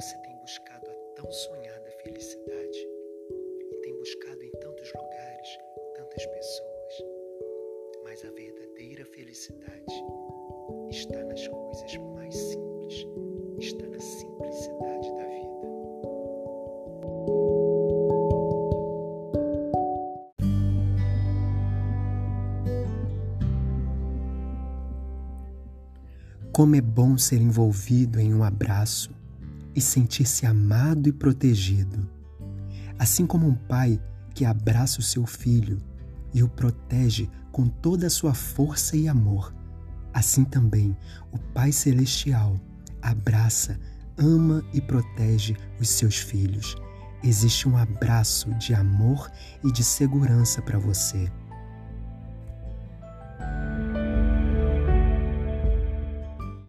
você tem buscado a tão sonhada felicidade e tem buscado em tantos lugares, tantas pessoas. Mas a verdadeira felicidade está nas coisas mais simples, está na simplicidade da vida. Como é bom ser envolvido em um abraço e sentir-se amado e protegido. Assim como um pai que abraça o seu filho e o protege com toda a sua força e amor, assim também o Pai Celestial abraça, ama e protege os seus filhos. Existe um abraço de amor e de segurança para você.